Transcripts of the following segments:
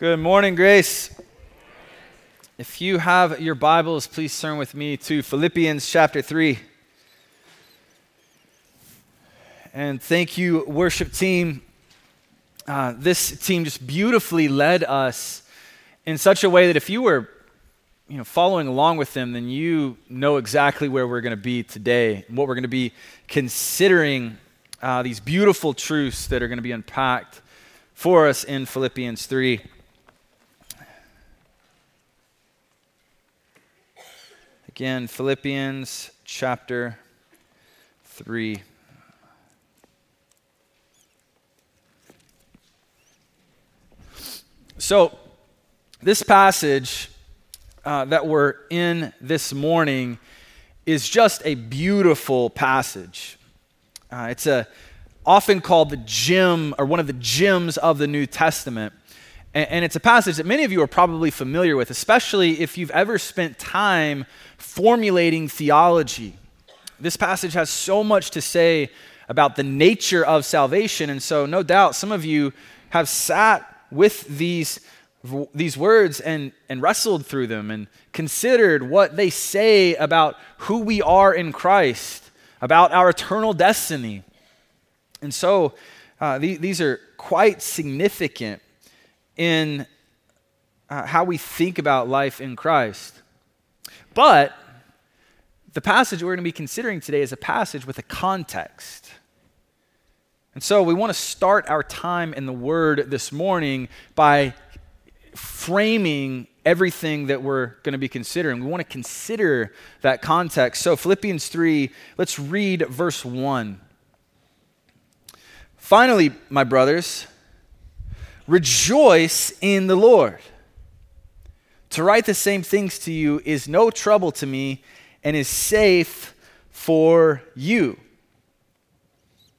Good morning, Grace. If you have your Bibles, please turn with me to Philippians chapter 3. And thank you, worship team. Uh, this team just beautifully led us in such a way that if you were you know, following along with them, then you know exactly where we're going to be today, what we're going to be considering uh, these beautiful truths that are going to be unpacked for us in Philippians 3. Again, Philippians chapter 3. So, this passage uh, that we're in this morning is just a beautiful passage. Uh, it's a, often called the gem or one of the gems of the New Testament. And, it's a passage that many of you are probably familiar with, especially if you've ever spent time formulating theology. This passage has so much to say about the nature of salvation. And so, no doubt, some of you have sat with these, these words and, and wrestled through them and considered what they say about who we are in Christ about our eternal destiny. And so uh, the, these are quite significant in uh, how we think about life in Christ. But the passage we're going to be considering today is a passage with a context. And so we want to start our time in the Word this morning by framing everything that we're going to be considering. We want to consider that context. So, Philippians 3, let's read verse 1. Finally, my brothers, rejoice in the Lord. To write the same things to you is no trouble to me and is safe for you.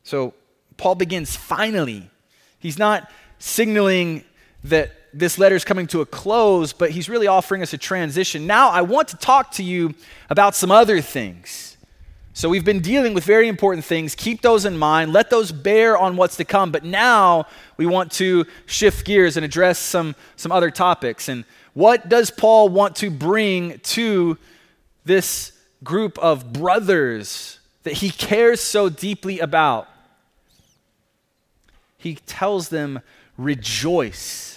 So, Paul begins finally. He's not signaling that this letter is coming to a close, but he's really offering us a transition. Now, I want to talk to you about some other things. So, we've been dealing with very important things. Keep those in mind. Let those bear on what's to come. But now we want to shift gears and address some, some other topics. And what does Paul want to bring to this group of brothers that he cares so deeply about? He tells them, rejoice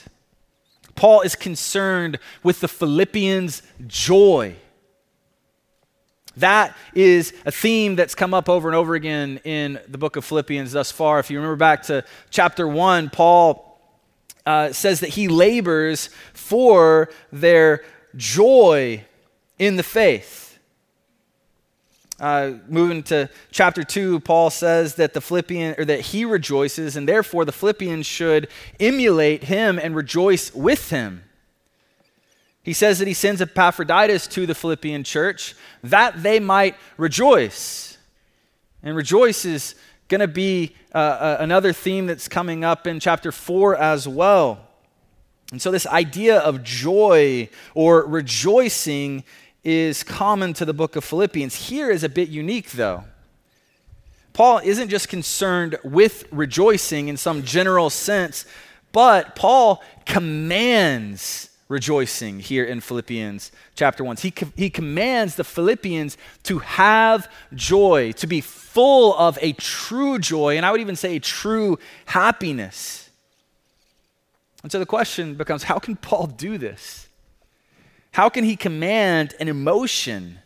Paul is concerned with the Philippians' joy. That is a theme that's come up over and over again in the book of Philippians thus far. If you remember back to chapter 1, Paul uh, says that he labors for their joy in the faith. Uh, moving to chapter 2, Paul says that the Philippian or that he rejoices, and therefore the Philippians should emulate him and rejoice with him. He says that he sends Epaphroditus to the Philippian church that they might rejoice. And rejoice is going to be uh, uh, another theme that's coming up in chapter 4 as well. And so, this idea of joy or rejoicing is common to the book of Philippians. Here is a bit unique, though. Paul isn't just concerned with rejoicing in some general sense, but Paul commands rejoicing here in Philippians chapter 1. He, co- he commands the Philippians to have joy, to be full of a true joy, and I would even say a true happiness. And so the question becomes how can Paul do this? How can he command an emotion?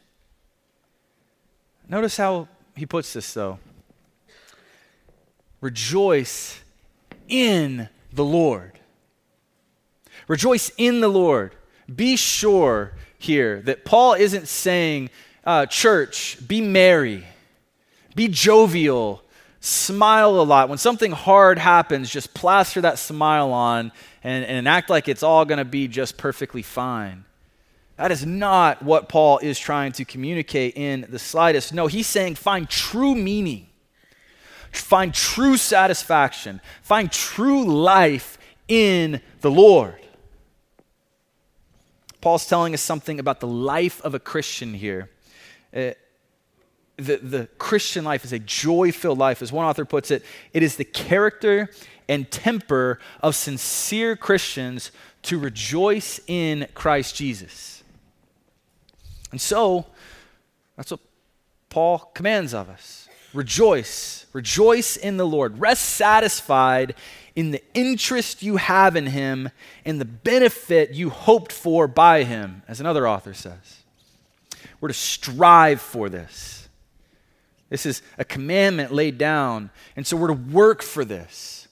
Notice how he puts this, though. Rejoice in the Lord. Rejoice in the Lord. Be sure here that Paul isn't saying, uh, church, be merry, be jovial, smile a lot. When something hard happens, just plaster that smile on and, and act like it's all going to be just perfectly fine. That is not what Paul is trying to communicate in the slightest. No, he's saying find true meaning, find true satisfaction, find true life in the Lord. Paul's telling us something about the life of a Christian here. Uh, the, the Christian life is a joy filled life. As one author puts it, it is the character and temper of sincere Christians to rejoice in Christ Jesus. And so, that's what Paul commands of us. Rejoice. Rejoice in the Lord. Rest satisfied in the interest you have in him and the benefit you hoped for by him, as another author says. We're to strive for this. This is a commandment laid down, and so we're to work for this.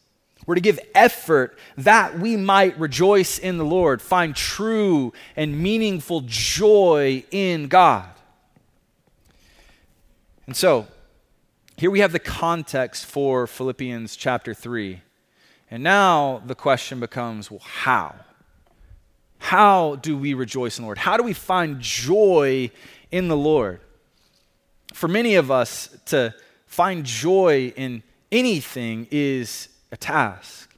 We're to give effort that we might rejoice in the Lord, find true and meaningful joy in God. And so, here we have the context for Philippians chapter 3. And now the question becomes well, how? How do we rejoice in the Lord? How do we find joy in the Lord? For many of us, to find joy in anything is a task.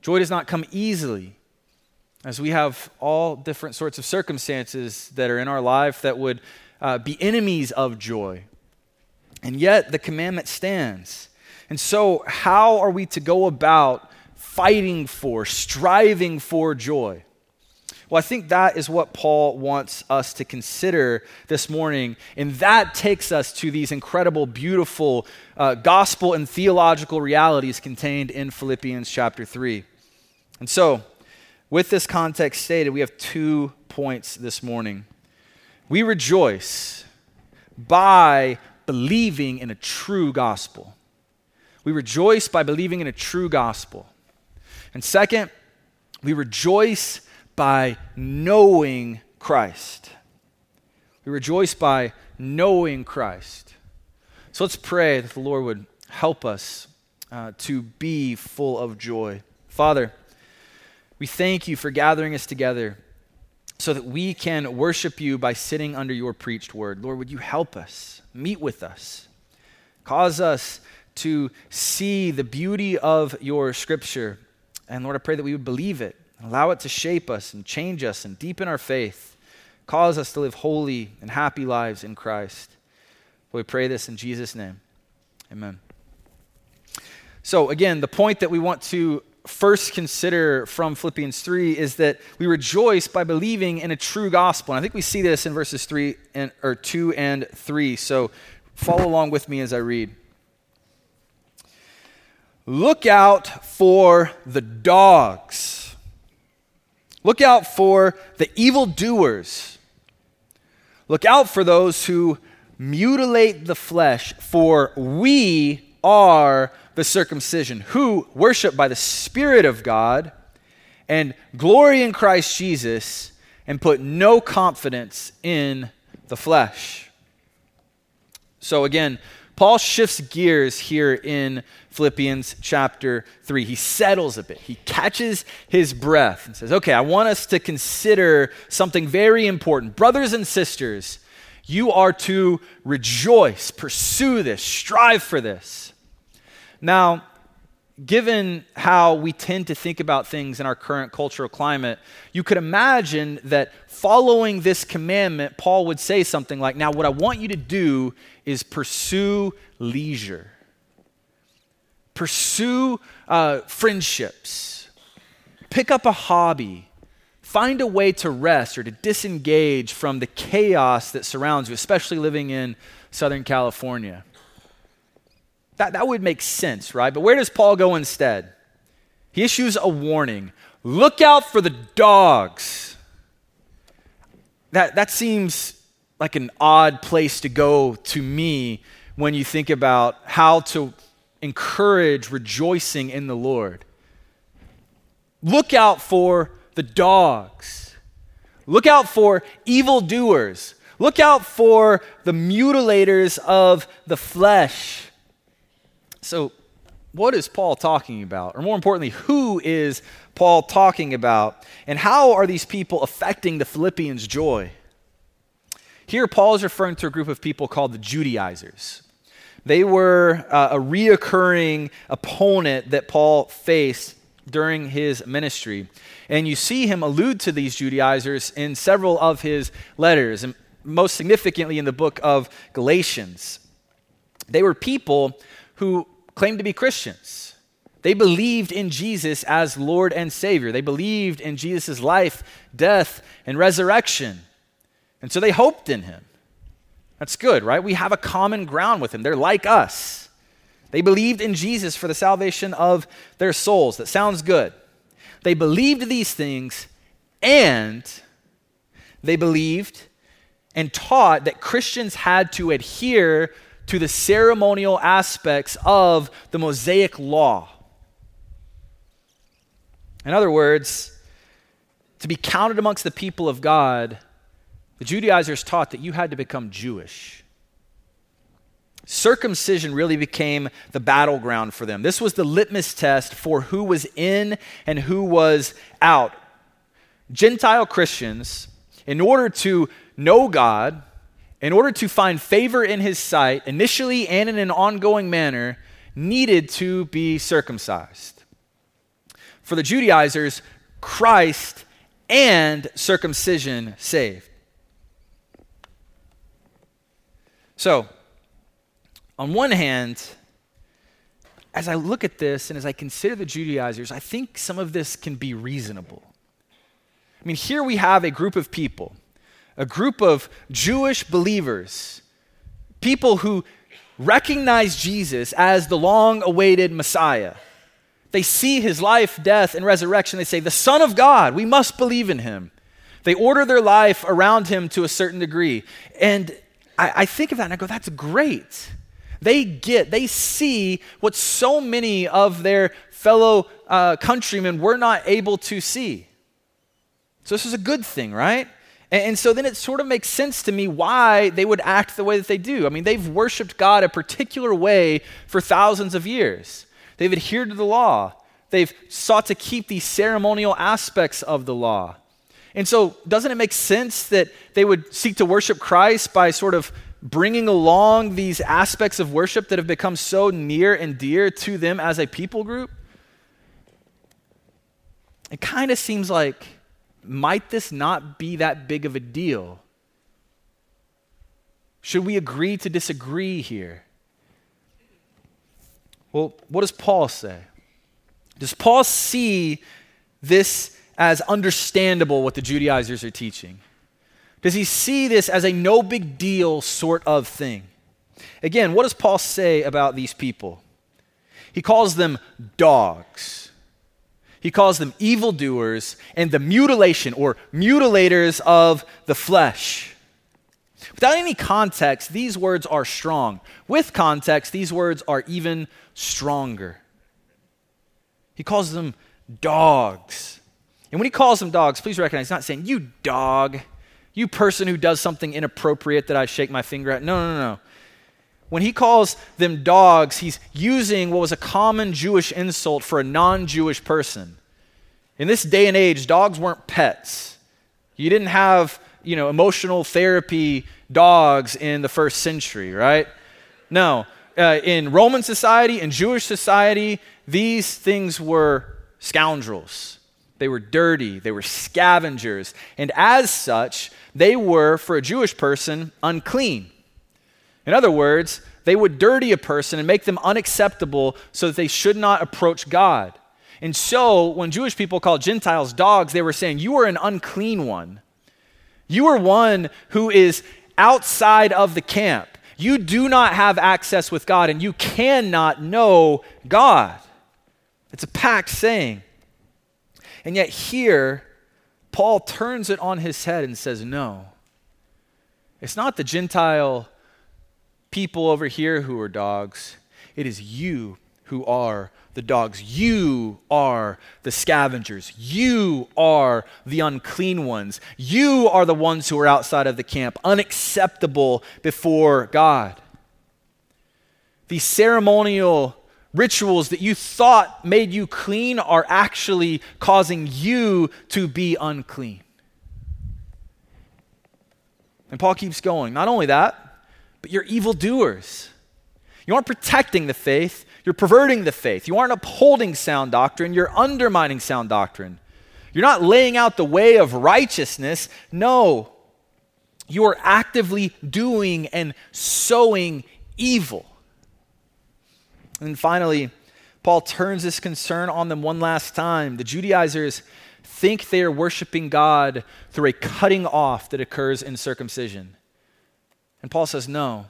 Joy does not come easily, as we have all different sorts of circumstances that are in our life that would uh, be enemies of joy. And yet, the commandment stands. And so, how are we to go about fighting for, striving for joy? Well, I think that is what Paul wants us to consider this morning. And that takes us to these incredible, beautiful uh, gospel and theological realities contained in Philippians chapter 3. And so, with this context stated, we have two points this morning. We rejoice by believing in a true gospel. We rejoice by believing in a true gospel. And second, we rejoice by knowing Christ. We rejoice by knowing Christ. So let's pray that the Lord would help us uh, to be full of joy. Father, we thank you for gathering us together so that we can worship you by sitting under your preached word. Lord, would you help us? Meet with us. Cause us to see the beauty of your scripture. And Lord, I pray that we would believe it Allow it to shape us and change us and deepen our faith. Cause us to live holy and happy lives in Christ. We pray this in Jesus' name. Amen. So, again, the point that we want to first consider from Philippians 3 is that we rejoice by believing in a true gospel. And I think we see this in verses 3 and or 2 and 3. So, follow along with me as I read. Look out for the dogs Look out for the evildoers. Look out for those who mutilate the flesh, for we are the circumcision, who worship by the Spirit of God and glory in Christ Jesus and put no confidence in the flesh. So, again, Paul shifts gears here in Philippians chapter 3. He settles a bit. He catches his breath and says, Okay, I want us to consider something very important. Brothers and sisters, you are to rejoice, pursue this, strive for this. Now, given how we tend to think about things in our current cultural climate, you could imagine that following this commandment, Paul would say something like, Now, what I want you to do is pursue leisure, pursue uh, friendships, pick up a hobby. Find a way to rest or to disengage from the chaos that surrounds you, especially living in Southern California. That, that would make sense, right? But where does Paul go instead? He issues a warning look out for the dogs. That, that seems like an odd place to go to me when you think about how to encourage rejoicing in the Lord. Look out for the dogs. Look out for evildoers. Look out for the mutilators of the flesh. So, what is Paul talking about? Or more importantly, who is Paul talking about? And how are these people affecting the Philippians' joy? Here, Paul is referring to a group of people called the Judaizers. They were uh, a reoccurring opponent that Paul faced during his ministry. And you see him allude to these Judaizers in several of his letters, and most significantly in the book of Galatians. They were people who claimed to be Christians, They believed in Jesus as Lord and Savior. They believed in Jesus' life, death, and resurrection. And so they hoped in him. That's good, right? We have a common ground with him. They're like us. They believed in Jesus for the salvation of their souls. That sounds good. They believed these things and they believed and taught that Christians had to adhere to the ceremonial aspects of the Mosaic law. In other words, to be counted amongst the people of God, the Judaizers taught that you had to become Jewish. Circumcision really became the battleground for them. This was the litmus test for who was in and who was out. Gentile Christians, in order to know God, in order to find favor in his sight, initially and in an ongoing manner, needed to be circumcised. For the Judaizers, Christ and circumcision saved. So, on one hand, as I look at this and as I consider the Judaizers, I think some of this can be reasonable. I mean, here we have a group of people, a group of Jewish believers, people who recognize Jesus as the long awaited Messiah. They see his life, death, and resurrection. They say, The Son of God, we must believe in him. They order their life around him to a certain degree. And I, I think of that and I go, That's great. They get, they see what so many of their fellow uh, countrymen were not able to see. So this is a good thing, right? And, and so then it sort of makes sense to me why they would act the way that they do. I mean, they've worshiped God a particular way for thousands of years, they've adhered to the law, they've sought to keep the ceremonial aspects of the law. And so, doesn't it make sense that they would seek to worship Christ by sort of bringing along these aspects of worship that have become so near and dear to them as a people group? It kind of seems like might this not be that big of a deal? Should we agree to disagree here? Well, what does Paul say? Does Paul see this as understandable what the Judaizers are teaching? Does he see this as a no big deal sort of thing? Again, what does Paul say about these people? He calls them dogs. He calls them evildoers and the mutilation or mutilators of the flesh. Without any context, these words are strong. With context, these words are even stronger. He calls them dogs. And when he calls them dogs, please recognize he's not saying, you dog, you person who does something inappropriate that I shake my finger at. No, no, no. When he calls them dogs, he's using what was a common Jewish insult for a non Jewish person. In this day and age, dogs weren't pets. You didn't have, you know, emotional therapy dogs in the first century, right? No. Uh, in Roman society in Jewish society, these things were scoundrels. They were dirty, they were scavengers, and as such, they were, for a Jewish person, unclean. In other words, they would dirty a person and make them unacceptable so that they should not approach God. And so, when Jewish people called Gentiles dogs, they were saying, You are an unclean one. You are one who is outside of the camp. You do not have access with God, and you cannot know God. It's a packed saying. And yet, here, Paul turns it on his head and says, No. It's not the Gentile people over here who are dogs, it is you who are the dogs. You are the scavengers. You are the unclean ones. You are the ones who are outside of the camp, unacceptable before God. These ceremonial rituals that you thought made you clean are actually causing you to be unclean. And Paul keeps going. Not only that, but you're evildoers. You aren't protecting the faith, you're perverting the faith. You aren't upholding sound doctrine, you're undermining sound doctrine. You're not laying out the way of righteousness. No, you are actively doing and sowing evil. And finally, Paul turns this concern on them one last time. The Judaizers think they are worshiping God through a cutting off that occurs in circumcision. And Paul says, No.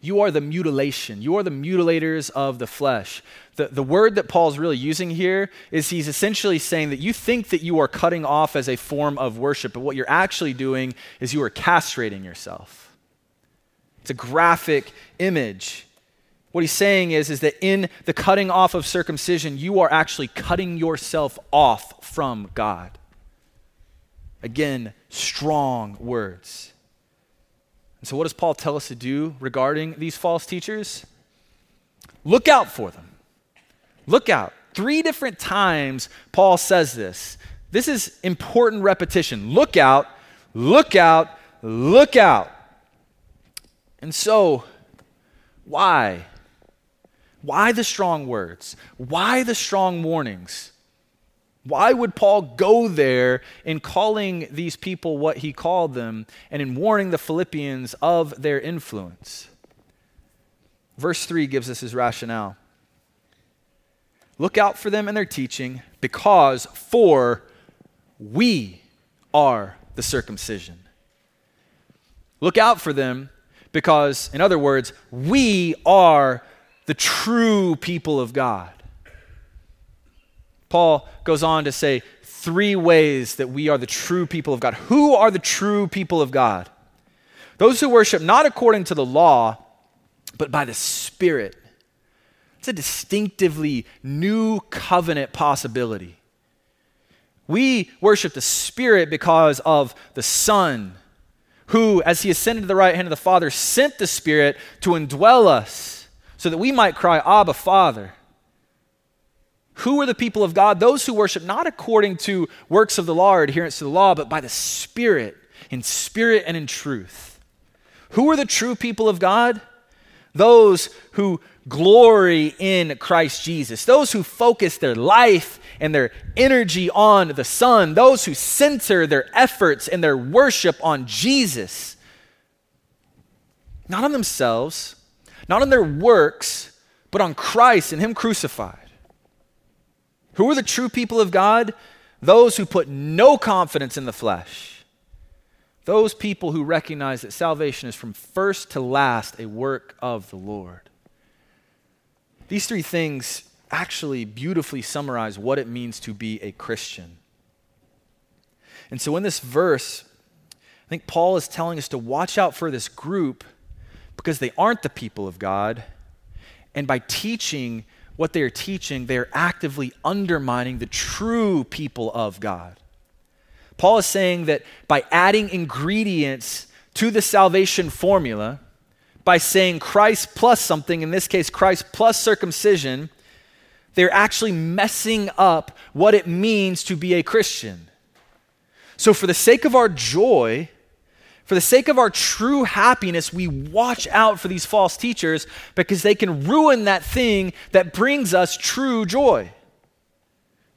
You are the mutilation. You are the mutilators of the flesh. The, the word that Paul's really using here is he's essentially saying that you think that you are cutting off as a form of worship, but what you're actually doing is you are castrating yourself. It's a graphic image. What he's saying is, is that in the cutting off of circumcision, you are actually cutting yourself off from God. Again, strong words. And so, what does Paul tell us to do regarding these false teachers? Look out for them. Look out. Three different times Paul says this. This is important repetition. Look out, look out, look out. And so, why? Why the strong words? Why the strong warnings? Why would Paul go there in calling these people what he called them and in warning the Philippians of their influence? Verse 3 gives us his rationale. Look out for them and their teaching, because for we are the circumcision. Look out for them because, in other words, we are the true people of God. Paul goes on to say three ways that we are the true people of God. Who are the true people of God? Those who worship not according to the law, but by the Spirit. It's a distinctively new covenant possibility. We worship the Spirit because of the Son, who, as he ascended to the right hand of the Father, sent the Spirit to indwell us so that we might cry, Abba, Father. Who are the people of God? Those who worship not according to works of the law or adherence to the law, but by the Spirit, in spirit and in truth. Who are the true people of God? Those who glory in Christ Jesus, those who focus their life and their energy on the Son, those who center their efforts and their worship on Jesus, not on themselves, not on their works, but on Christ and Him crucified. Who are the true people of God? Those who put no confidence in the flesh. Those people who recognize that salvation is from first to last a work of the Lord. These three things actually beautifully summarize what it means to be a Christian. And so in this verse, I think Paul is telling us to watch out for this group because they aren't the people of God. And by teaching what they are teaching, they are actively undermining the true people of God. Paul is saying that by adding ingredients to the salvation formula, by saying Christ plus something, in this case, Christ plus circumcision, they're actually messing up what it means to be a Christian. So, for the sake of our joy, for the sake of our true happiness, we watch out for these false teachers because they can ruin that thing that brings us true joy.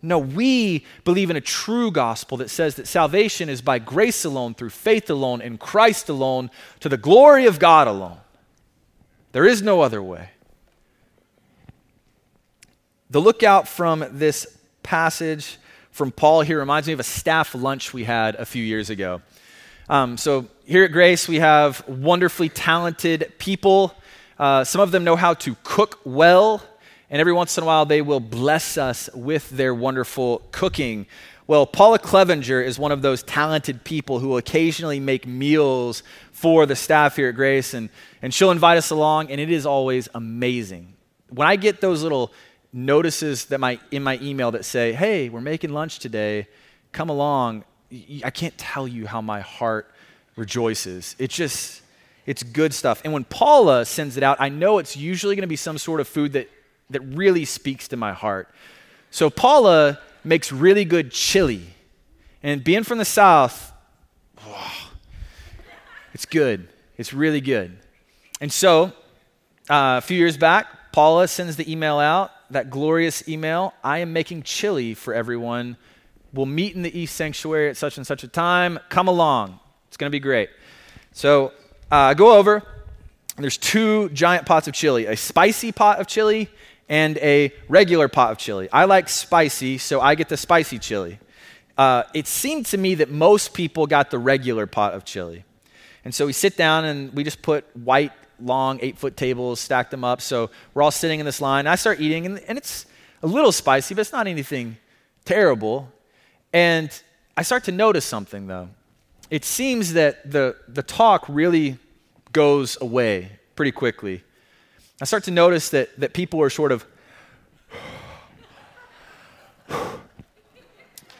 No, we believe in a true gospel that says that salvation is by grace alone, through faith alone, in Christ alone, to the glory of God alone. There is no other way. The lookout from this passage from Paul here reminds me of a staff lunch we had a few years ago. Um, so, here at Grace, we have wonderfully talented people. Uh, some of them know how to cook well, and every once in a while, they will bless us with their wonderful cooking. Well, Paula Clevenger is one of those talented people who occasionally make meals for the staff here at Grace, and, and she'll invite us along, and it is always amazing. When I get those little notices that my, in my email that say, hey, we're making lunch today, come along, I can't tell you how my heart rejoices. It's just, it's good stuff. And when Paula sends it out, I know it's usually going to be some sort of food that, that really speaks to my heart. So Paula makes really good chili. And being from the South, oh, it's good. It's really good. And so, uh, a few years back, Paula sends the email out, that glorious email I am making chili for everyone We'll meet in the East Sanctuary at such and such a time. Come along. It's going to be great. So uh, go over. There's two giant pots of chili a spicy pot of chili and a regular pot of chili. I like spicy, so I get the spicy chili. Uh, it seemed to me that most people got the regular pot of chili. And so we sit down and we just put white, long, eight foot tables, stack them up. So we're all sitting in this line. I start eating, and, and it's a little spicy, but it's not anything terrible. And I start to notice something, though. It seems that the, the talk really goes away pretty quickly. I start to notice that, that people are sort of.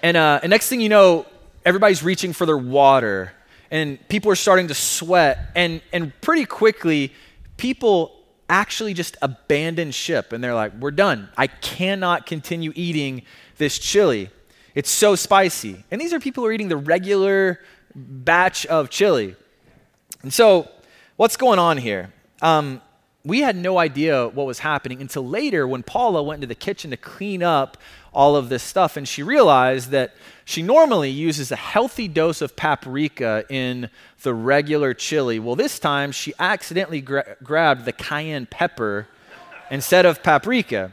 and, uh, and next thing you know, everybody's reaching for their water, and people are starting to sweat. And, and pretty quickly, people actually just abandon ship and they're like, we're done. I cannot continue eating this chili. It's so spicy. And these are people who are eating the regular batch of chili. And so, what's going on here? Um, we had no idea what was happening until later when Paula went into the kitchen to clean up all of this stuff. And she realized that she normally uses a healthy dose of paprika in the regular chili. Well, this time she accidentally gra- grabbed the cayenne pepper instead of paprika.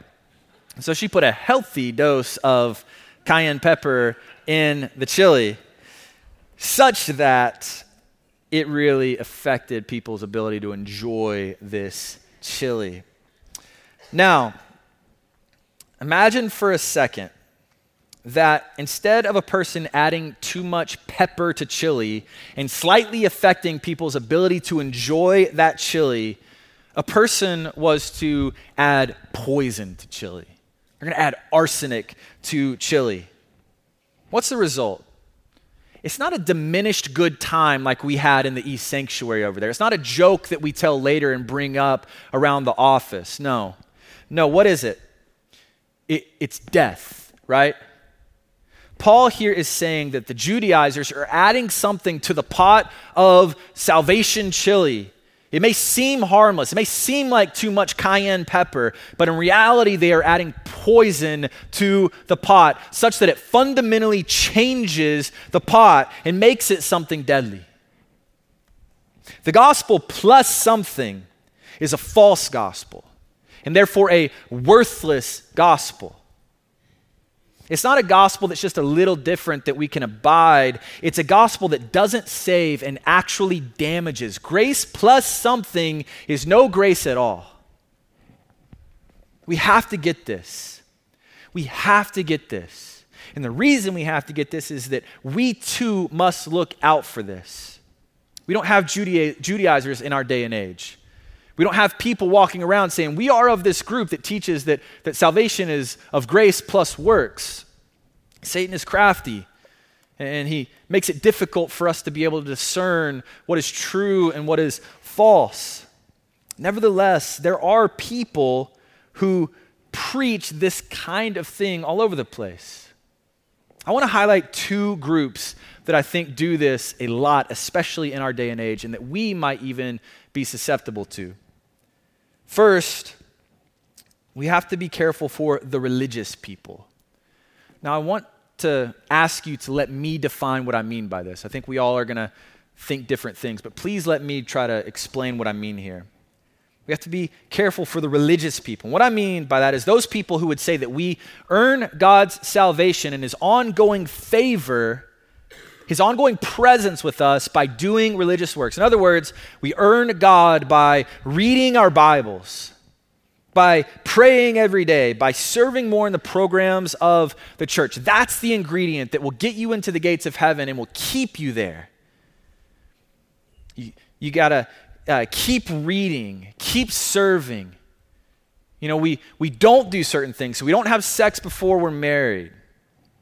So she put a healthy dose of cayenne pepper in the chili, such that it really affected people's ability to enjoy this chili. Now, imagine for a second that instead of a person adding too much pepper to chili and slightly affecting people's ability to enjoy that chili, a person was to add poison to chili. They're going to add arsenic to chili. What's the result? It's not a diminished good time like we had in the East Sanctuary over there. It's not a joke that we tell later and bring up around the office. No. No, what is it? it it's death, right? Paul here is saying that the Judaizers are adding something to the pot of salvation chili it may seem harmless, it may seem like too much cayenne pepper, but in reality, they are adding poison to the pot such that it fundamentally changes the pot and makes it something deadly. The gospel plus something is a false gospel, and therefore a worthless gospel. It's not a gospel that's just a little different that we can abide. It's a gospel that doesn't save and actually damages. Grace plus something is no grace at all. We have to get this. We have to get this. And the reason we have to get this is that we too must look out for this. We don't have Judaizers in our day and age. We don't have people walking around saying, We are of this group that teaches that, that salvation is of grace plus works. Satan is crafty, and he makes it difficult for us to be able to discern what is true and what is false. Nevertheless, there are people who preach this kind of thing all over the place. I want to highlight two groups that I think do this a lot, especially in our day and age, and that we might even be susceptible to. First, we have to be careful for the religious people. Now, I want to ask you to let me define what I mean by this. I think we all are going to think different things, but please let me try to explain what I mean here. We have to be careful for the religious people. And What I mean by that is those people who would say that we earn God's salvation and his ongoing favor, his ongoing presence with us by doing religious works. In other words, we earn God by reading our Bibles, by praying every day, by serving more in the programs of the church. That's the ingredient that will get you into the gates of heaven and will keep you there. You, you got to uh, keep reading, keep serving. You know, we, we don't do certain things. So we don't have sex before we're married.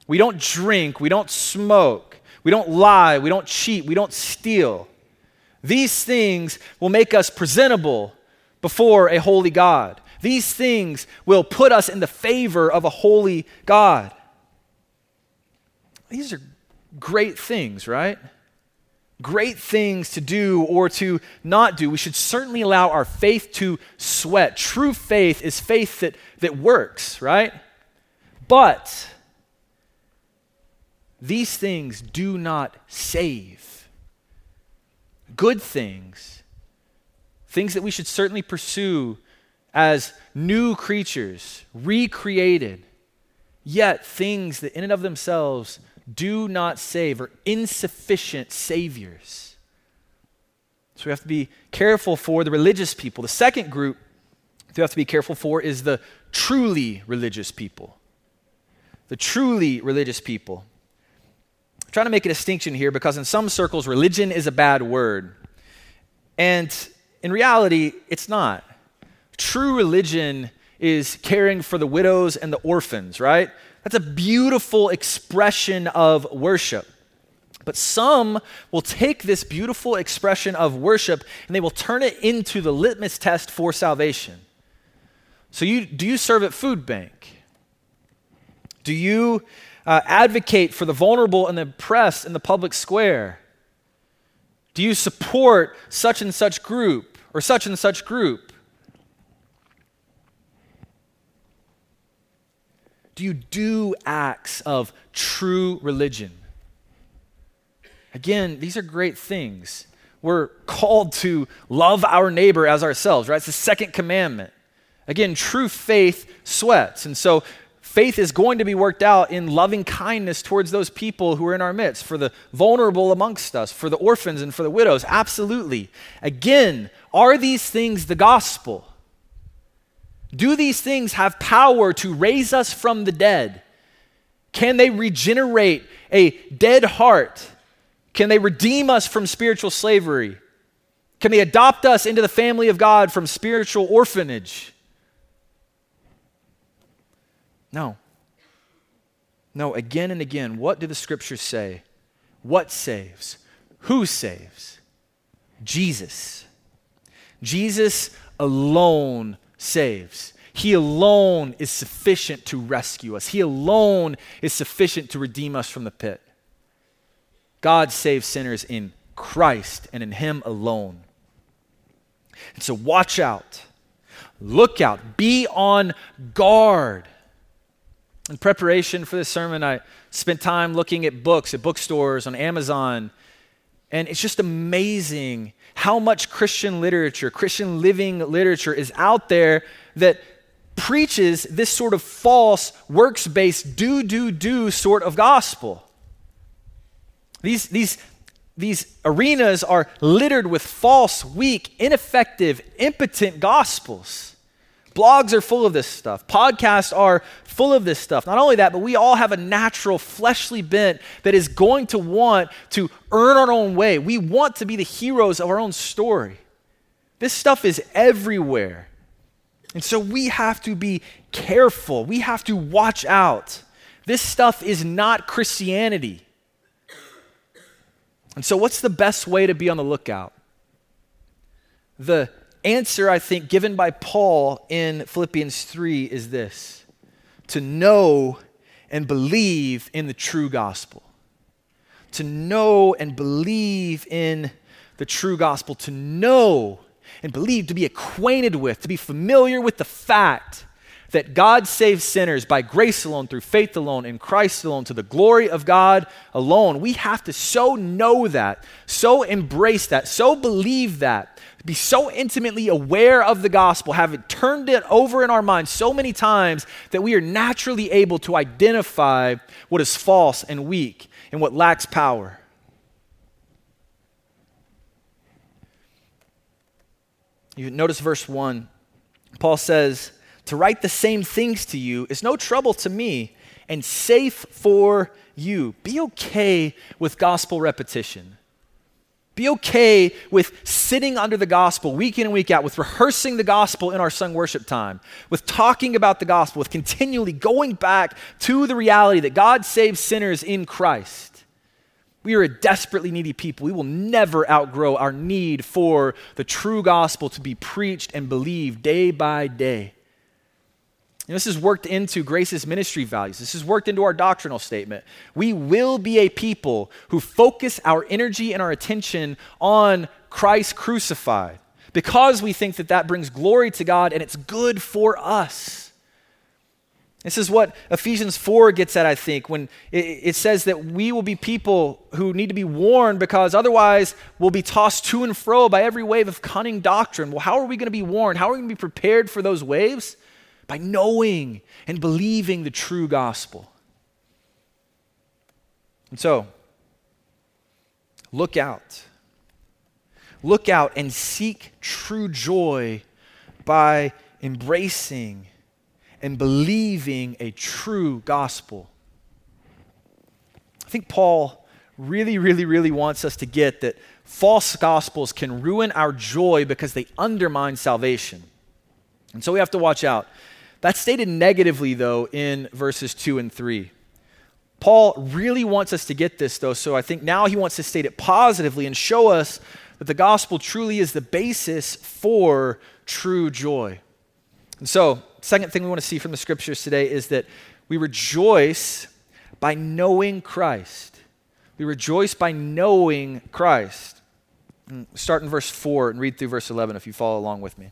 We don't drink. We don't smoke. We don't lie. We don't cheat. We don't steal. These things will make us presentable before a holy God. These things will put us in the favor of a holy God. These are great things, right? great things to do or to not do. We should certainly allow our faith to sweat. True faith is faith that, that works, right? But these things do not save. Good things, things that we should certainly pursue as new creatures, recreated, yet things that in and of themselves do not save are insufficient saviors. So we have to be careful for the religious people. The second group we have to be careful for is the truly religious people. The truly religious people. Trying to make a distinction here because in some circles, religion is a bad word. And in reality, it's not. True religion is caring for the widows and the orphans, right? That's a beautiful expression of worship. But some will take this beautiful expression of worship and they will turn it into the litmus test for salvation. So, you, do you serve at food bank? Do you uh, advocate for the vulnerable and the oppressed in the public square? Do you support such and such group or such and such group? Do you do acts of true religion? Again, these are great things. We're called to love our neighbor as ourselves, right? It's the second commandment. Again, true faith sweats. And so faith is going to be worked out in loving kindness towards those people who are in our midst, for the vulnerable amongst us, for the orphans and for the widows. Absolutely. Again, are these things the gospel? Do these things have power to raise us from the dead? Can they regenerate a dead heart? Can they redeem us from spiritual slavery? Can they adopt us into the family of God from spiritual orphanage? No. No, again and again, what do the scriptures say? What saves? Who saves? Jesus. Jesus alone saves. He alone is sufficient to rescue us. He alone is sufficient to redeem us from the pit. God saves sinners in Christ and in Him alone. And so watch out, look out, be on guard. In preparation for this sermon, I spent time looking at books at bookstores, on Amazon, and it's just amazing how much Christian literature, Christian living literature is out there that preaches this sort of false, works based, do, do, do sort of gospel. These, these, these arenas are littered with false, weak, ineffective, impotent gospels. Blogs are full of this stuff. Podcasts are full of this stuff. Not only that, but we all have a natural fleshly bent that is going to want to earn our own way. We want to be the heroes of our own story. This stuff is everywhere. And so we have to be careful. We have to watch out. This stuff is not Christianity. And so, what's the best way to be on the lookout? The answer, I think, given by Paul in Philippians 3 is this to know and believe in the true gospel. To know and believe in the true gospel. To know and believe, to be acquainted with, to be familiar with the fact that God saves sinners by grace alone, through faith alone, in Christ alone, to the glory of God alone. We have to so know that, so embrace that, so believe that, be so intimately aware of the gospel, have it turned it over in our minds so many times that we are naturally able to identify what is false and weak and what lacks power. You notice verse 1. Paul says, To write the same things to you is no trouble to me and safe for you. Be okay with gospel repetition. Be okay with sitting under the gospel week in and week out, with rehearsing the gospel in our sung worship time, with talking about the gospel, with continually going back to the reality that God saves sinners in Christ. We are a desperately needy people. We will never outgrow our need for the true gospel to be preached and believed day by day. And this is worked into Grace's ministry values. This is worked into our doctrinal statement. We will be a people who focus our energy and our attention on Christ crucified because we think that that brings glory to God and it's good for us. This is what Ephesians 4 gets at, I think, when it, says that we will be people who need to be warned because otherwise we'll be tossed to and fro by every wave of cunning doctrine. Well, how are we going to be warned? How are we going to be prepared for those waves? By knowing and believing the true gospel. And so, look out. Look out and seek true joy by embracing and believing a true gospel. I think Paul really, really, really wants us to get that false gospels can ruin our joy because they undermine salvation. And so we have to watch out. That's stated negatively, though, in verses 2 and 3. Paul really wants us to get this, though, so I think now he wants to state it positively and show us that the gospel truly is the basis for true joy. And so, second thing we want to see from the scriptures today is that we rejoice by knowing Christ. We rejoice by knowing Christ. Mm, start in verse 4 and read through verse 11 if you follow along with me.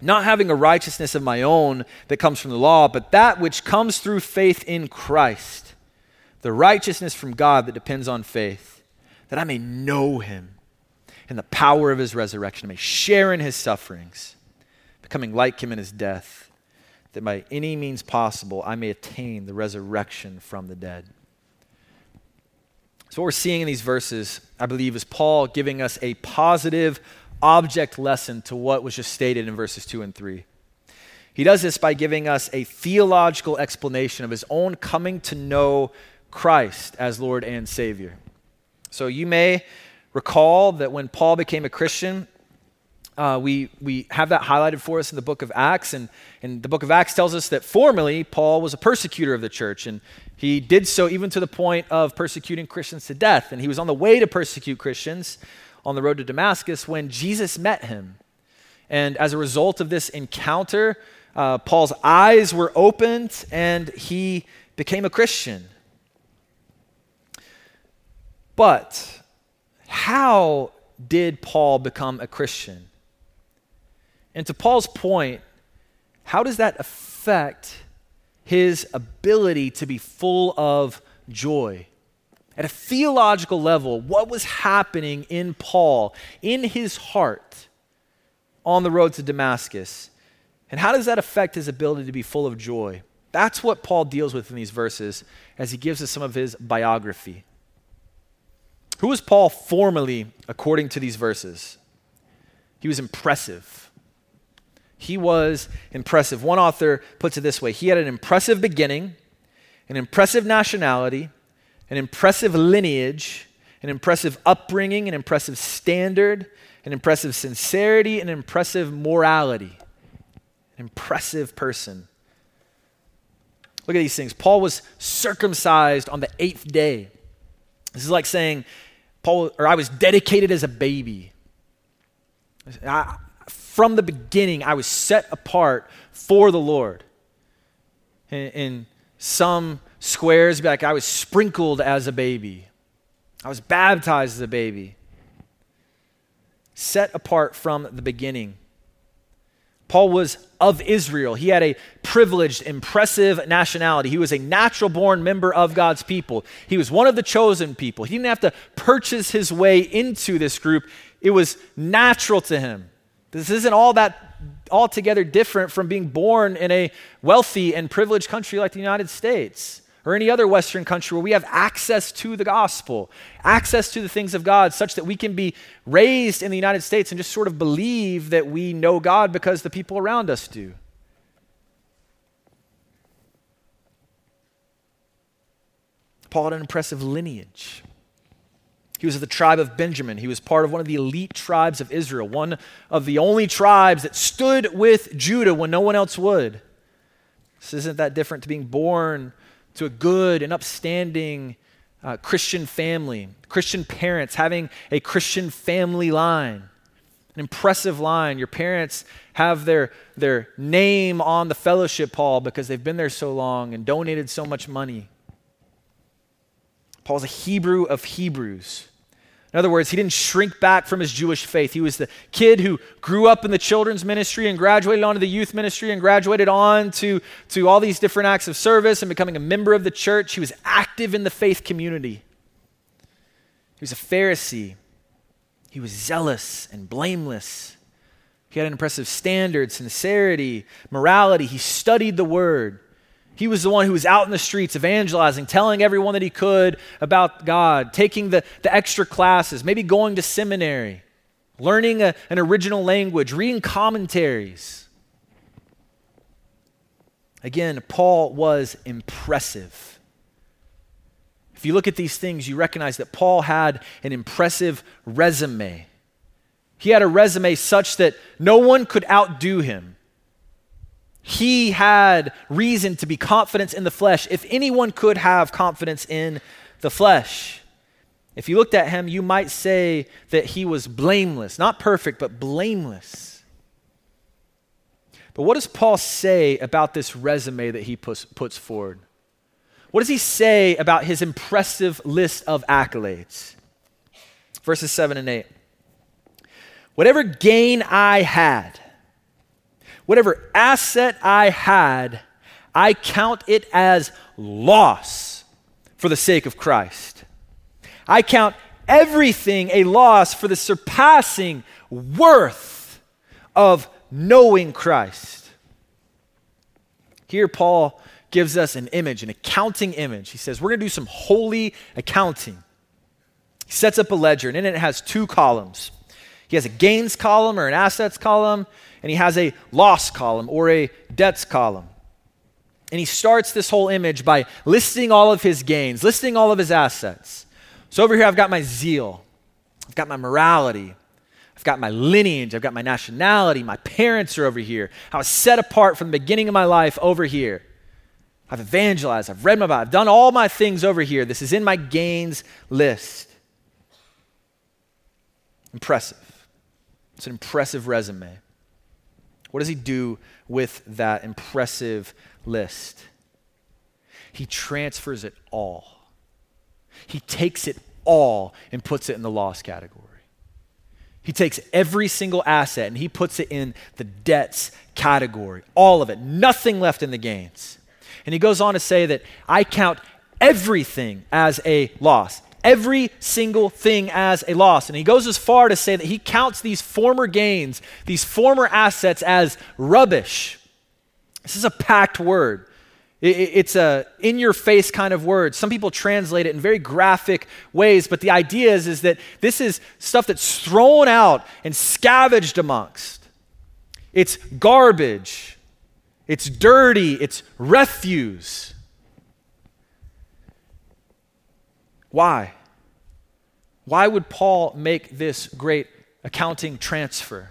Not having a righteousness of my own that comes from the law, but that which comes through faith in Christ, the righteousness from God that depends on faith, that I may know him and the power of his resurrection, I may share in his sufferings, becoming like him in his death that by any means possible I may attain the resurrection from the dead. So, what we're seeing in these verses, I believe, is Paul giving us a positive object lesson to what was just stated in verses 2 and 3. He does this by giving us a theological explanation of his own coming to know Christ as Lord and Savior. So, you may recall that when Paul became a Christian, uh, we, we have that highlighted for us in the book of Acts. And, and the book of Acts tells us that formerly Paul was a persecutor of the church. And he did so even to the point of persecuting Christians to death. And he was on the way to persecute Christians on the road to Damascus when Jesus met him. And as a result of this encounter, uh, Paul's eyes were opened and he became a Christian. But how did Paul become a Christian? And to Paul's point, how does that affect his ability to be full of joy? At a theological level, what was happening in Paul, in his heart, on the road to Damascus? And how does that affect his ability to be full of joy? That's what Paul deals with in these verses as he gives us some of his biography. Who was Paul formally, according to these verses? He was impressive. He was impressive. One author puts it this way He had an impressive beginning, an impressive nationality, an impressive lineage, an impressive upbringing, an impressive standard, an impressive sincerity, an impressive morality. An impressive person. Look at these things. Paul was circumcised on the eighth day. This is like saying, Paul, or I was dedicated as a baby. I, from the beginning, I was set apart for the Lord. In, in some squares, like I was sprinkled as a baby, I was baptized as a baby, set apart from the beginning. Paul was of Israel. He had a privileged, impressive nationality. He was a natural born member of God's people. He was one of the chosen people. He didn't have to purchase his way into this group, it was natural to him. This isn't all that altogether different from being born in a wealthy and privileged country like the United States. Or any other Western country where we have access to the gospel, access to the things of God, such that we can be raised in the United States and just sort of believe that we know God because the people around us do. Paul had an impressive lineage. He was of the tribe of Benjamin. He was part of one of the elite tribes of Israel, one of the only tribes that stood with Judah when no one else would. This isn't that different to being born to a good and upstanding uh, Christian family, Christian parents, having a Christian family line, an impressive line. Your parents have their, their name on the fellowship hall because they've been there so long and donated so much money. Paul's a Hebrew of Hebrews. In other words, he didn't shrink back from his Jewish faith. He was the kid who grew up in the children's ministry and graduated onto the youth ministry and graduated on to, to all these different acts of service and becoming a member of the church. He was active in the faith community. He was a Pharisee. He was zealous and blameless. He had an impressive standard, sincerity, morality. He studied the word. He was the one who was out in the streets evangelizing, telling everyone that he could about God, taking the, the extra classes, maybe going to seminary, learning a, an original language, reading commentaries. Again, Paul was impressive. If you look at these things, you recognize that Paul had an impressive resume. He had a resume such that no one could outdo him. He had reason to be confident in the flesh, if anyone could have confidence in the flesh. If you looked at him, you might say that he was blameless, not perfect, but blameless. But what does Paul say about this resume that he puts, puts forward? What does he say about his impressive list of accolades? Verses 7 and 8. Whatever gain I had, whatever asset I had, I count it as loss for the sake of Christ. I count everything a loss for the surpassing worth of knowing Christ. Here, Paul gives us an image, an accounting image. He says, We're going to do some holy accounting. He sets up a ledger, and in it, it has two columns. He has a gains column or an assets column, and he has a loss column or a debts column. And he starts this whole image by listing all of his gains, listing all of his assets. So over here, I've got my zeal, I've got my morality, I've got my lineage, I've got my nationality, my parents are over here. I was set apart from the beginning of my life over here. I've evangelized, I've read my Bible, I've done all my things over here. This is in my gains list. Impressive. It's an impressive resume. What does he do with that impressive list? He transfers it all. He takes it all and puts it in the loss category. He takes every single asset and he puts it in the debts category, all of it, nothing left in the gains. And he goes on to say that I count everything as a loss every single thing as a loss. And he goes as far to say that he counts these former gains, these former assets, as rubbish. This is a packed word. It's a in your face kind of word. Some people translate it in very graphic ways, but the idea is, is that this is stuff that's thrown out and scavenged amongst. It's garbage, it's dirty, it's refuse. Why? Why would Paul make this great accounting transfer?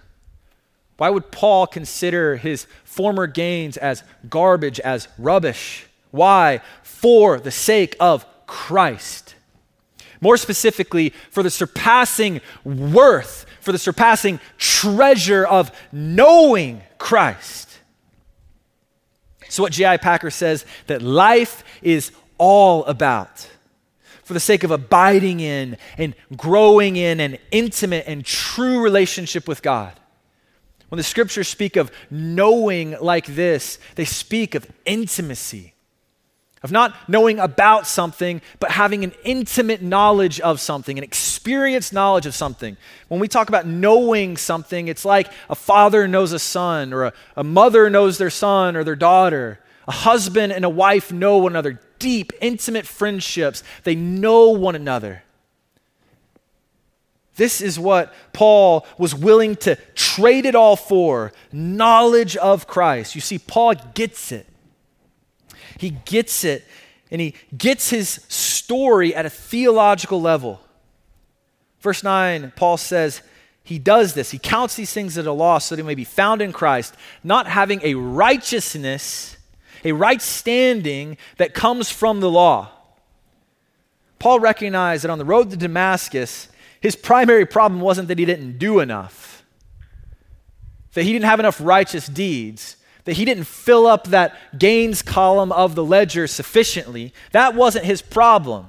Why would Paul consider his former gains as garbage, as rubbish? Why? For the sake of Christ. More specifically, for the surpassing worth, for the surpassing treasure of knowing Christ. So, what J.I. Packer says that life is all about for the sake of abiding in and growing in an intimate and true relationship with God. When the scriptures speak of knowing like this, they speak of intimacy, of not knowing about something, but having an intimate knowledge of something, an experienced knowledge of something. When we talk about knowing something, it's like a father knows a son, or a, a mother knows their son or their daughter. A husband and a wife know one another deep, intimate friendships. They know one another. This is what Paul was willing to trade it all for knowledge of Christ. You see, Paul gets it. He gets it, and he gets his story at a theological level. Verse 9, Paul says, he does this. He counts these things as a loss so that he may be found in Christ, not having a righteousness, a right standing that comes from the law. Paul recognized that on the road to Damascus, his primary problem wasn't that he didn't do enough, that he didn't have enough righteous deeds, that he didn't fill up that gains column of the ledger sufficiently. That wasn't his problem.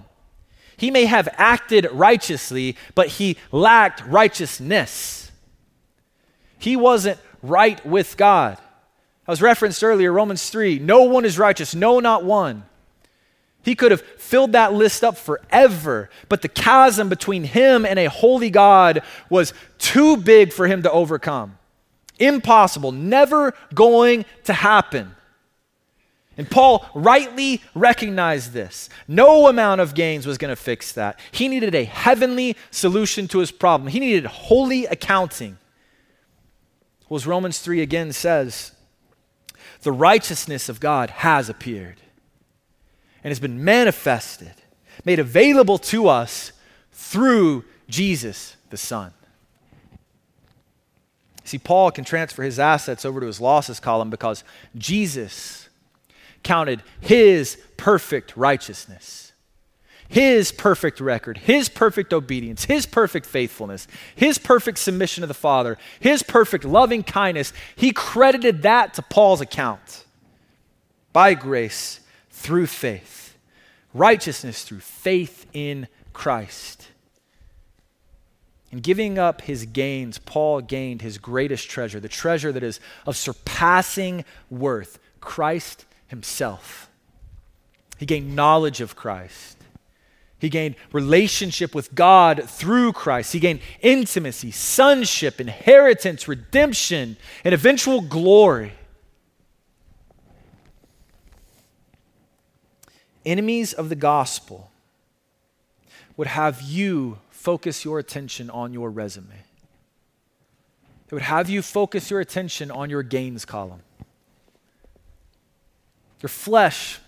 He may have acted righteously, but he lacked righteousness. He wasn't right with God. Was referenced earlier, Romans 3 no one is righteous, no, not one. He could have filled that list up forever, but the chasm between him and a holy God was too big for him to overcome. Impossible, never going to happen. And Paul rightly recognized this. No amount of gains was going to fix that. He needed a heavenly solution to his problem, he needed holy accounting. Well, as Romans 3 again says, the righteousness of God has appeared and has been manifested, made available to us through Jesus the Son. See, Paul can transfer his assets over to his losses column because Jesus counted his perfect righteousness, his perfect record, his perfect obedience, his perfect faithfulness, his perfect submission to the Father, his perfect loving kindness. He credited that to Paul's account by grace through faith, righteousness through faith in Christ. In giving up his gains, Paul gained his greatest treasure, the treasure that is of surpassing worth Christ himself. He gained knowledge of Christ. He gained relationship with God through Christ. He gained intimacy, sonship, inheritance, redemption, and eventual glory. enemies of the gospel would have you focus your attention on your resume. It would have you focus your attention on your gains column. Your flesh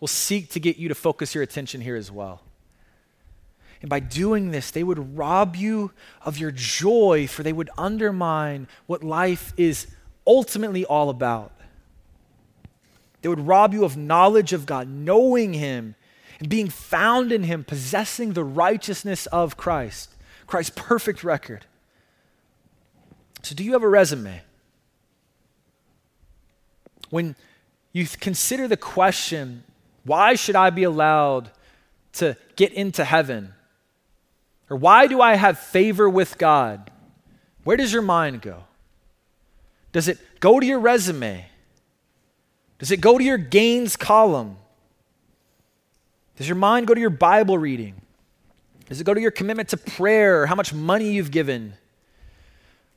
will seek to get you to focus your attention here as well. And by doing this, they would rob you of your joy, for they would undermine what life is ultimately all about. They would rob you of knowledge of God, knowing Him, and being found in Him, possessing the righteousness of Christ, Christ's perfect record. So, do you have a resume? When you consider the question, why should I be allowed to get into heaven? Or why do I have favor with God? Where does your mind go? Does it go to your resume? Does it go to your gains column? Does your mind go to your Bible reading? Does it go to your commitment to prayer, how much money you've given?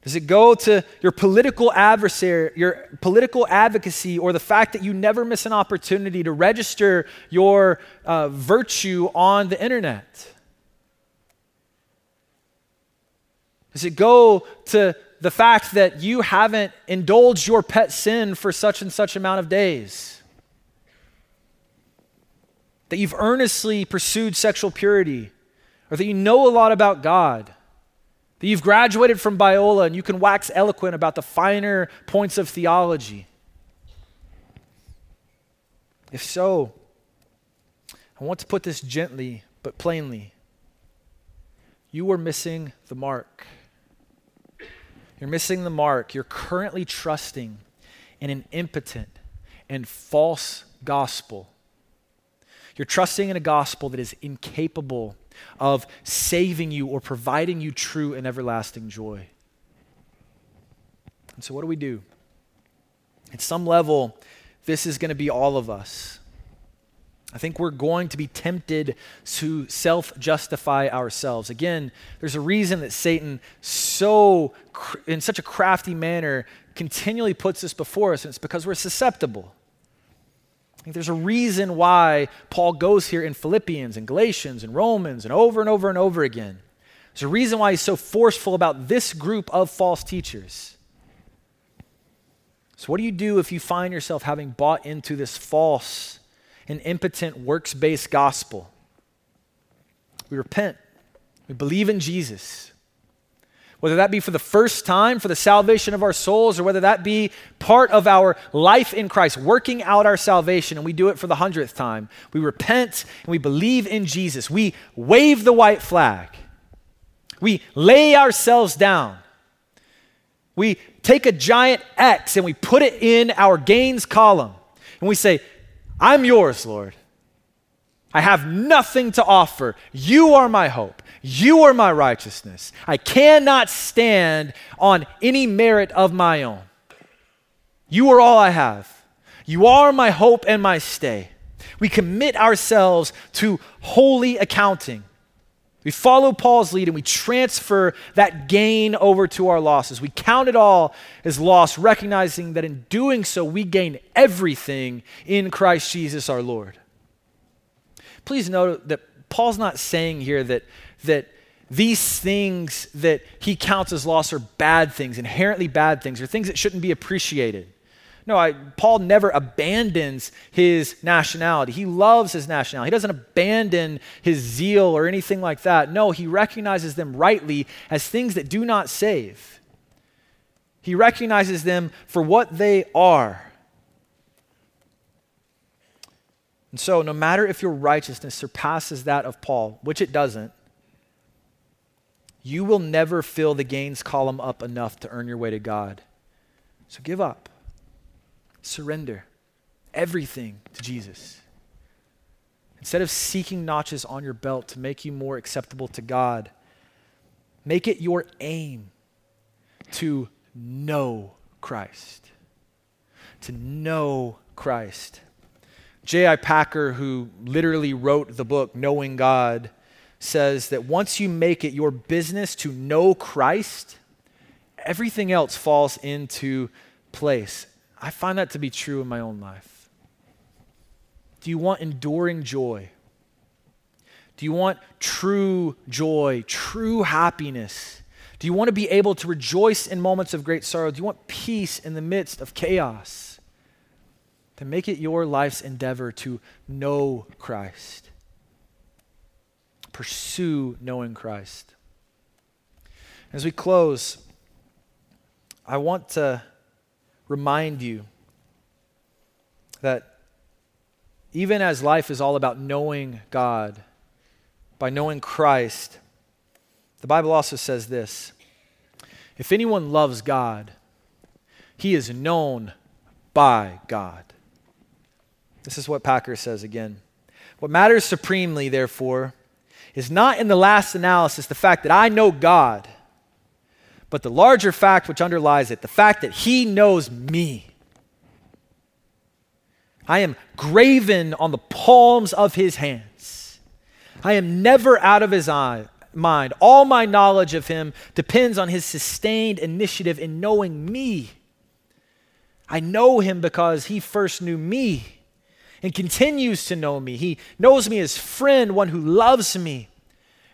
Does it go to your political adversary, your political advocacy, or the fact that you never miss an opportunity to register your uh, virtue on the internet? Does it go to the fact that you haven't indulged your pet sin for such and such amount of days. That you've earnestly pursued sexual purity, or that you know a lot about God. That you've graduated from Biola and you can wax eloquent about the finer points of theology. If so, I want to put this gently but plainly. You are missing the mark. You're missing the mark. You're currently trusting in an impotent and false gospel. You're trusting in a gospel that is incapable of saving you or providing you true and everlasting joy. And so, what do we do? At some level, this is going to be all of us. I think we're going to be tempted to self justify ourselves. Again, there's a reason that Satan, so in such a crafty manner, continually puts this before us, and it's because we're susceptible. I think there's a reason why Paul goes here in Philippians and Galatians and Romans and over and over and over again. There's a reason why he's so forceful about this group of false teachers. So, what do you do if you find yourself having bought into this false and impotent works based gospel? We repent, we believe in Jesus whether that be for the first time for the salvation of our souls, or whether that be part of our life in Christ, working out our salvation, and we do it for the hundredth time. We repent and we believe in Jesus. We wave the white flag. We lay ourselves down. We take a giant X and we put it in our gains column. And we say, I'm yours, Lord. I have nothing to offer. You are my hope. You are my righteousness. I cannot stand on any merit of my own. You are all I have. You are my hope and my stay. We commit ourselves to holy accounting. We follow Paul's lead and we transfer that gain over to our losses. We count it all as loss, recognizing that in doing so, we gain everything in Christ Jesus our Lord. Please note that Paul's not saying here that that these things that he counts as loss are bad things, inherently bad things, or things that shouldn't be appreciated. No, I, Paul never abandons his nationality. He loves his nationality. He doesn't abandon his zeal or anything like that. No, he recognizes them rightly as things that do not save. He recognizes them for what they are. And so, no matter if your righteousness surpasses that of Paul, which it doesn't, you will never fill the gains column up enough to earn your way to God. So give up. Surrender everything to Jesus. Instead of seeking notches on your belt to make you more acceptable to God, make it your aim to know Christ. To know Christ. J.I. Packer, who literally wrote the book Knowing God, says that once you make it your business to know Christ, everything else falls into place. I find that to be true in my own life. Do you want enduring joy? Do you want true joy, true happiness? Do you want to be able to rejoice in moments of great sorrow? Do you want peace in the midst of chaos? Then make it your life's endeavor to know Christ pursue knowing Christ. As we close, I want to remind you that even as life is all about knowing God, by knowing Christ, the Bible also says this if anyone loves God, he is known by God. This is what Packer says again. What matters supremely, therefore, is not in the last analysis the fact that I know God, but the larger fact which underlies it the fact that He knows me. I am graven on the palms of His hands. I am never out of His eye, mind. All my knowledge of Him depends on His sustained initiative in knowing me. I know Him because He first knew me and continues to know me. He knows me as friend, one who loves me.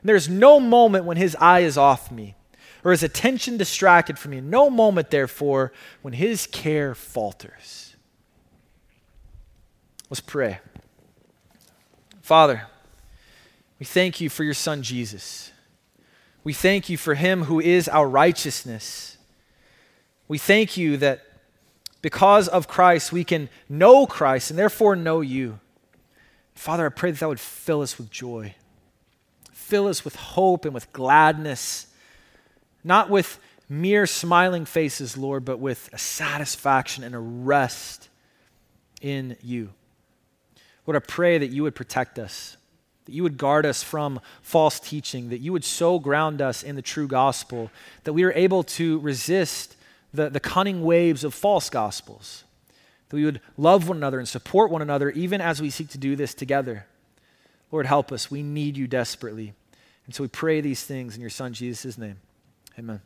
And there's no moment when his eye is off me or his attention distracted from you. No moment, therefore, when his care falters. Let's pray. Father, we thank you for your son Jesus. We thank you for him who is our righteousness. We thank you that because of Christ, we can know Christ and therefore know you. Father, I pray that that would fill us with joy. Fill us with hope and with gladness, not with mere smiling faces, Lord, but with a satisfaction and a rest in you. Lord, I pray that you would protect us, that you would guard us from false teaching, that you would so ground us in the true gospel that we are able to resist the, the cunning waves of false gospels. That we would love one another and support one another even as we seek to do this together. Lord, help us. We need you desperately. And so we pray these things in your Son, Jesus' name. Amen.